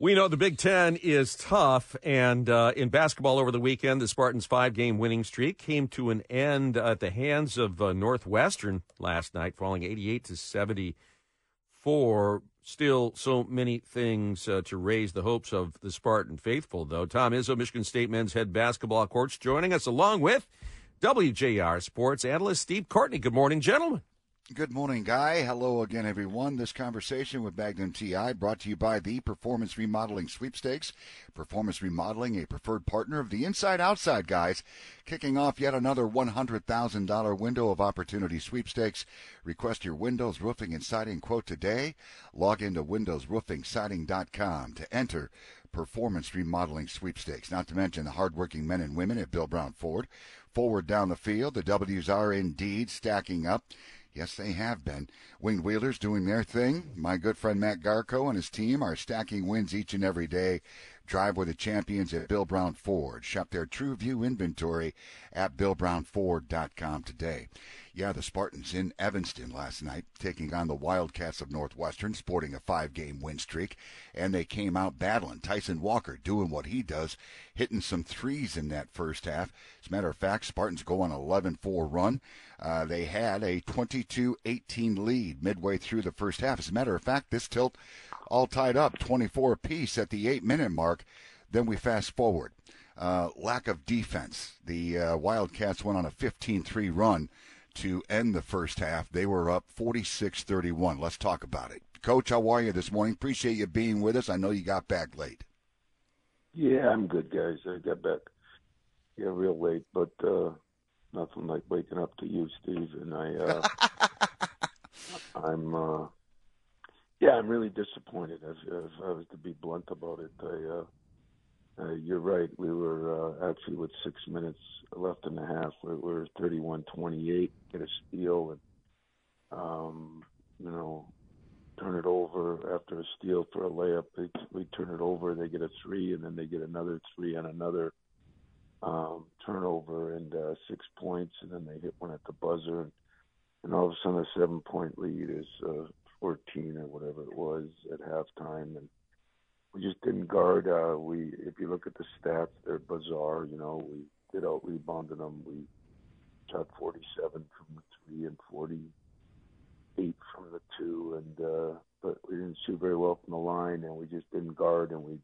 We know the Big Ten is tough, and uh, in basketball over the weekend, the Spartans' five-game winning streak came to an end at the hands of uh, Northwestern last night, falling 88 to 74. Still, so many things uh, to raise the hopes of the Spartan faithful, though. Tom Izzo, Michigan State men's head basketball coach, joining us along with WJR sports analyst Steve Courtney. Good morning, gentlemen. Good morning, Guy. Hello again, everyone. This conversation with Magnum TI brought to you by the Performance Remodeling Sweepstakes. Performance Remodeling, a preferred partner of the Inside Outside guys, kicking off yet another $100,000 window of opportunity sweepstakes. Request your windows, roofing, and siding quote today. Log into windowsroofingsiding.com to enter Performance Remodeling Sweepstakes. Not to mention the hardworking men and women at Bill Brown Ford. Forward down the field, the W's are indeed stacking up. Yes, they have been. Winged Wheelers doing their thing. My good friend Matt Garco and his team are stacking wins each and every day. Drive with the champions at Bill Brown Ford. Shop their True View inventory at BillBrownFord.com today. Yeah, the Spartans in Evanston last night, taking on the Wildcats of Northwestern, sporting a five game win streak, and they came out battling. Tyson Walker doing what he does, hitting some threes in that first half. As a matter of fact, Spartans go on an 11 4 run. Uh, they had a 22 18 lead midway through the first half. As a matter of fact, this tilt all tied up 24 apiece at the eight minute mark. Then we fast forward. Uh, lack of defense. The uh, Wildcats went on a 15 3 run to end the first half. They were up 46 31. Let's talk about it. Coach, how are you this morning? Appreciate you being with us. I know you got back late. Yeah, I'm good, guys. I got back yeah real late, but uh, nothing like waking up to you, Steve. And I, uh, I'm, uh, yeah, I'm really disappointed. If, if I was to be blunt about it, I, uh, uh, you're right. We were uh, actually with six minutes left in the half. We were 31-28, get a steal, and um, you know, turn it over after a steal for a layup. They, we turn it over, they get a three, and then they get another three and another um, turnover and uh, six points, and then they hit one at the buzzer, and, and all of a sudden a seven-point lead is uh, 14 or whatever it was at halftime, and we just didn't guard. Uh, we, if you look at the stats, they're bizarre. You know, we did out rebounded them. We shot 47 from the three and 48 from the two, and uh, but we didn't shoot very well from the line, and we just didn't guard, and we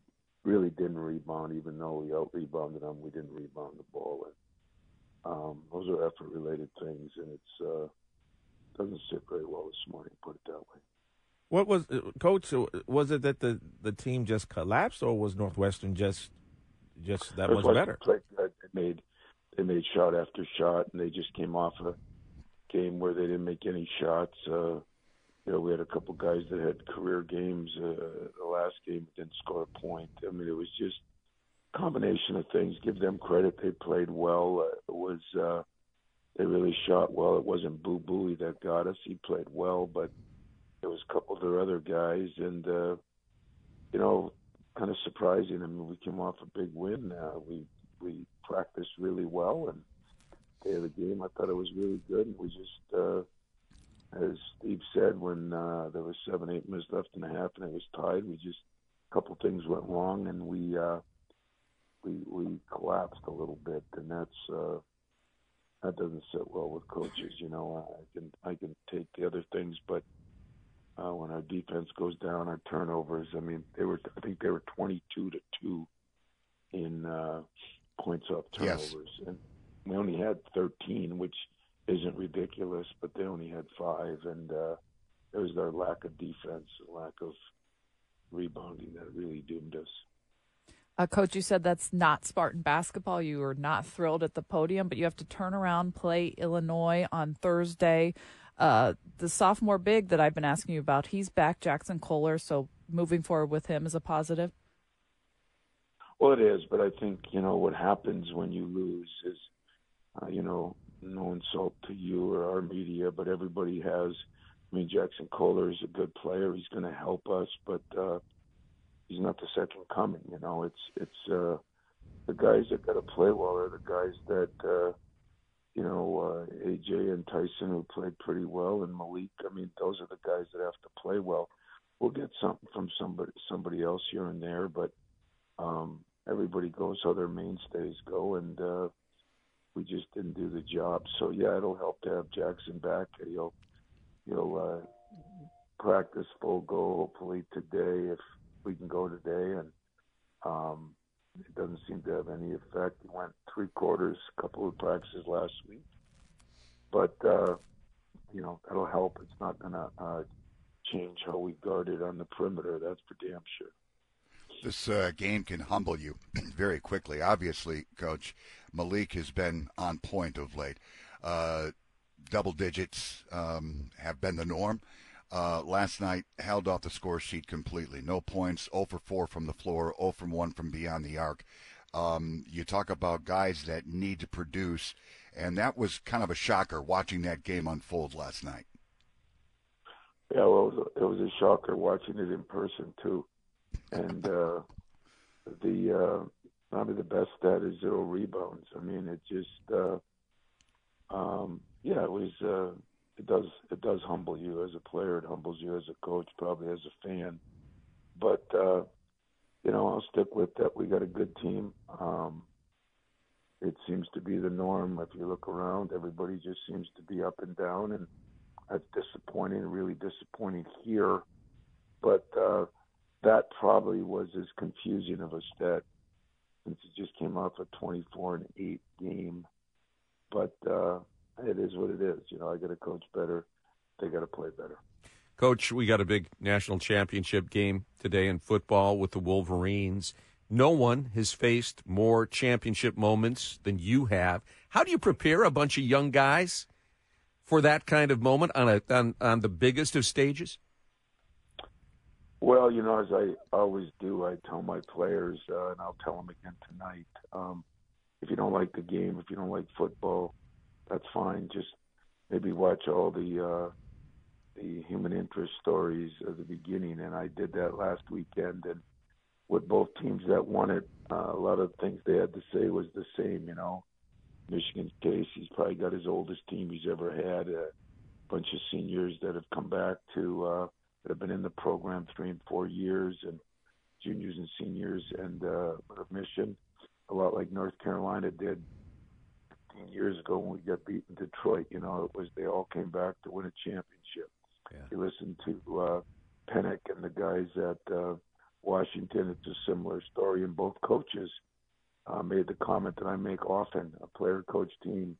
really didn't rebound. Even though we out rebounded them, we didn't rebound the ball, and um, those are effort related things, and it's uh, doesn't sit very well this morning. Put it that way. What was uh, coach? Uh, was it that the, the team just collapsed, or was Northwestern just just that much better? Played good. They made they made shot after shot, and they just came off a game where they didn't make any shots. Uh, you know, we had a couple guys that had career games. Uh, the last game didn't score a point. I mean, it was just a combination of things. Give them credit; they played well. Uh, it was uh, they really shot well. It wasn't Boo Buie that got us; he played well, but there was a couple of their other guys, and uh, you know, kind of surprising. I mean, we came off a big win. Uh, we we practiced really well, and day of the game, I thought it was really good. And we just, uh, as Steve said, when uh, there was seven, eight minutes left in the half, and it was tied, we just a couple things went wrong, and we uh, we we collapsed a little bit, and that's. Uh, that doesn't sit well with coaches, you know. I can I can take the other things, but uh, when our defense goes down, our turnovers. I mean, they were I think they were 22 to two in uh, points off turnovers, yes. and we only had 13, which isn't ridiculous, but they only had five, and uh, it was our lack of defense, lack of rebounding that really doomed us. Uh, Coach, you said that's not Spartan basketball. You were not thrilled at the podium, but you have to turn around, play Illinois on Thursday. Uh, the sophomore big that I've been asking you about, he's back, Jaxon Kohler. So moving forward with him is a positive. Well, it is, but I think you know what happens when you lose is, uh, you know, no insult to you or our media, but everybody has. I mean, Jaxon Kohler is a good player. He's going to help us, but uh, he's not the second coming. You know, it's it's uh, the guys that got to play well are the guys that. Uh, you know, uh, AJ and Tyson who played pretty well, and Malik. I mean, those are the guys that have to play well. we'll get something from somebody somebody else here and there, but um, everybody goes how their mainstays go, and uh, we just didn't do the job. So yeah, it'll help to have Jaxon back. He'll he'll uh, practice full go hopefully today if we can go today, and um, it doesn't seem to have any effect. He went three quarters, a couple of practices last week, but uh, you know that'll help. It's not going to uh, change how we guard it on the perimeter. That's for damn sure. This uh, game can humble you very quickly. Obviously, Coach Malik has been on point of late. Uh, double digits um, have been the norm. Uh, last night held off the score sheet completely. No points, 0 for 4 from the floor, 0 from 1 from beyond the arc. Um, you talk about guys that need to produce, and that was kind of a shocker watching that game unfold last night. Yeah, well, it was a, it was a shocker watching it in person too, and uh, the uh, probably the best stat is zero rebounds. I mean, it just, uh, um, yeah, it was. Uh, it does it does humble you as a player. It humbles you as a coach, probably as a fan. But uh, you know, I'll stick with that. We got a good team. Um, it seems to be the norm. If you look around, everybody just seems to be up and down, and that's disappointing. Really disappointing here. But uh, that probably was as confusing of a stat since it just came off a 24 and 8 game. But uh, it is what it is. You know, I got to coach better. They got to play better. Coach, we got a big national championship game today in football with the Wolverines. No one has faced more championship moments than you have. How do you prepare a bunch of young guys for that kind of moment on a on, on the biggest of stages? Well, you know, as I always do, I tell my players, uh, and I'll tell them again tonight. Um, if you don't like the game, if you don't like football, that's fine. Just maybe watch all the uh, the human interest stories at the beginning, and I did that last weekend. And with both teams that won it, uh, a lot of things they had to say was the same. You know, Michigan's case, he's probably got his oldest team he's ever had. A bunch of seniors that have come back to uh, that have been in the program three and four years, and juniors and seniors, and uh, a mission, a lot like North Carolina did 15 years ago when we got beaten Detroit. You know, it was they all came back to win a championship. Yeah. You listen to uh, Penix and the guys at uh, Washington. It's a similar story, and both coaches uh, made the comment that I make often: a player-coach team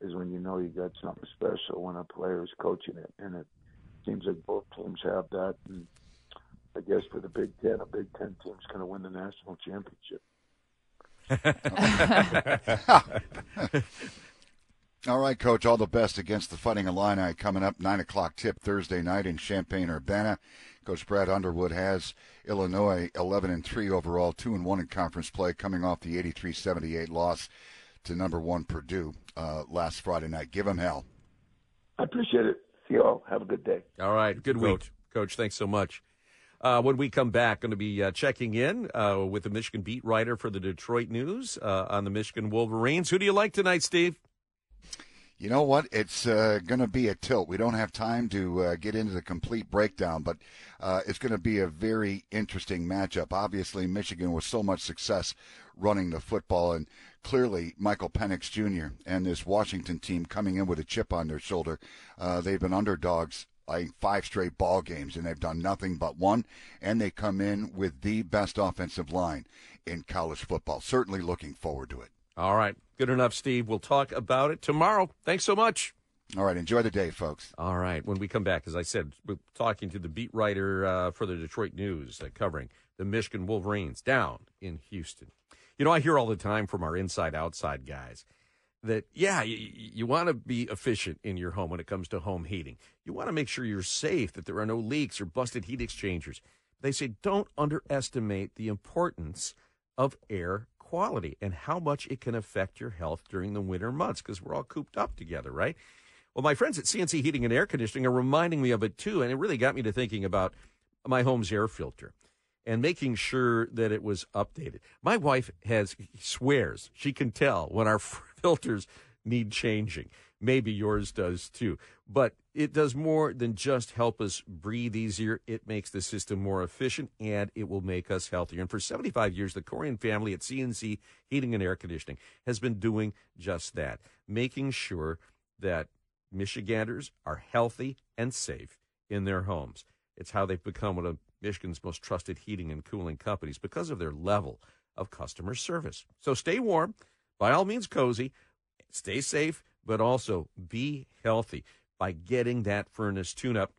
is when you know you got something special when a player is coaching it, and it seems like both teams have that. And I guess for the Big Ten, a Big Ten team's going to win the national championship. all right, Coach. All the best against the Fighting Illini coming up. Nine o'clock tip Thursday night in Champaign Urbana. Coach Brad Underwood has Illinois 11 and three overall, two and one in conference play, coming off the 83-78 loss to number one Purdue uh, last Friday night. Give them hell. I appreciate it. See you all. Have a good day. All right. Good week, Coach. Coach thanks so much. Uh, when we come back, going to be uh, checking in uh, with the Michigan beat writer for the Detroit News uh, on the Michigan Wolverines. Who do you like tonight, Steve? You know what? It's uh, going to be a tilt. We don't have time to uh, get into the complete breakdown, but it's going to be a very interesting matchup. Obviously, Michigan with so much success running the football, and clearly Michael Penix Jr. and this Washington team coming in with a chip on their shoulder. they've been underdogs like five straight ball games, and they've done nothing but one. And they come in with the best offensive line in college football. Certainly looking forward to it. All right. Good enough, Steve. We'll talk about it tomorrow. Thanks so much. All right. Enjoy the day, folks. All right. When we come back, as I said, we're talking to the beat writer uh, for the Detroit News uh, covering the Michigan Wolverines down in Houston. You know, I hear all the time from our inside outside guys that yeah you, you want to be efficient in your home when it comes to home heating you want to make sure you're safe that there are no leaks or busted heat exchangers they say don't underestimate the importance of air quality and how much it can affect your health during the winter months because we're all cooped up together right well my friends at cnc heating and air conditioning are reminding me of it too and it really got me to thinking about my home's air filter and making sure that it was updated. My wife has swears she can tell when our filters need changing. Maybe yours does too. But it does more than just help us breathe easier. It makes the system more efficient and it will make us healthier. And for 75 years, the Corian family at CNC Heating and Air Conditioning has been doing just that, making sure that Michiganders are healthy and safe in their homes. It's how they've become one of Michigan's most trusted heating and cooling companies because of their level of customer service. So stay warm, by all means cozy, stay safe, but also be healthy by getting that furnace tune up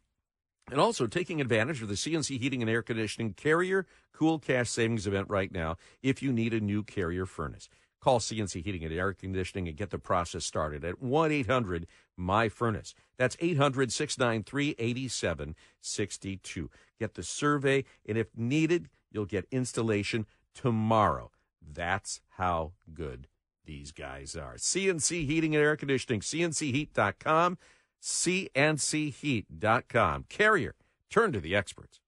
and also taking advantage of the CNC Heating and Air Conditioning Carrier Cool Cash Savings event right now if you need a new Carrier furnace. Call CNC Heating and Air Conditioning and get the process started at 1 800 My Furnace. That's 800 693 8762. Get the survey, and if needed, you'll get installation tomorrow. That's how good these guys are. CNC Heating and Air Conditioning, cncheat.com, cncheat.com. Carrier, turn to the experts.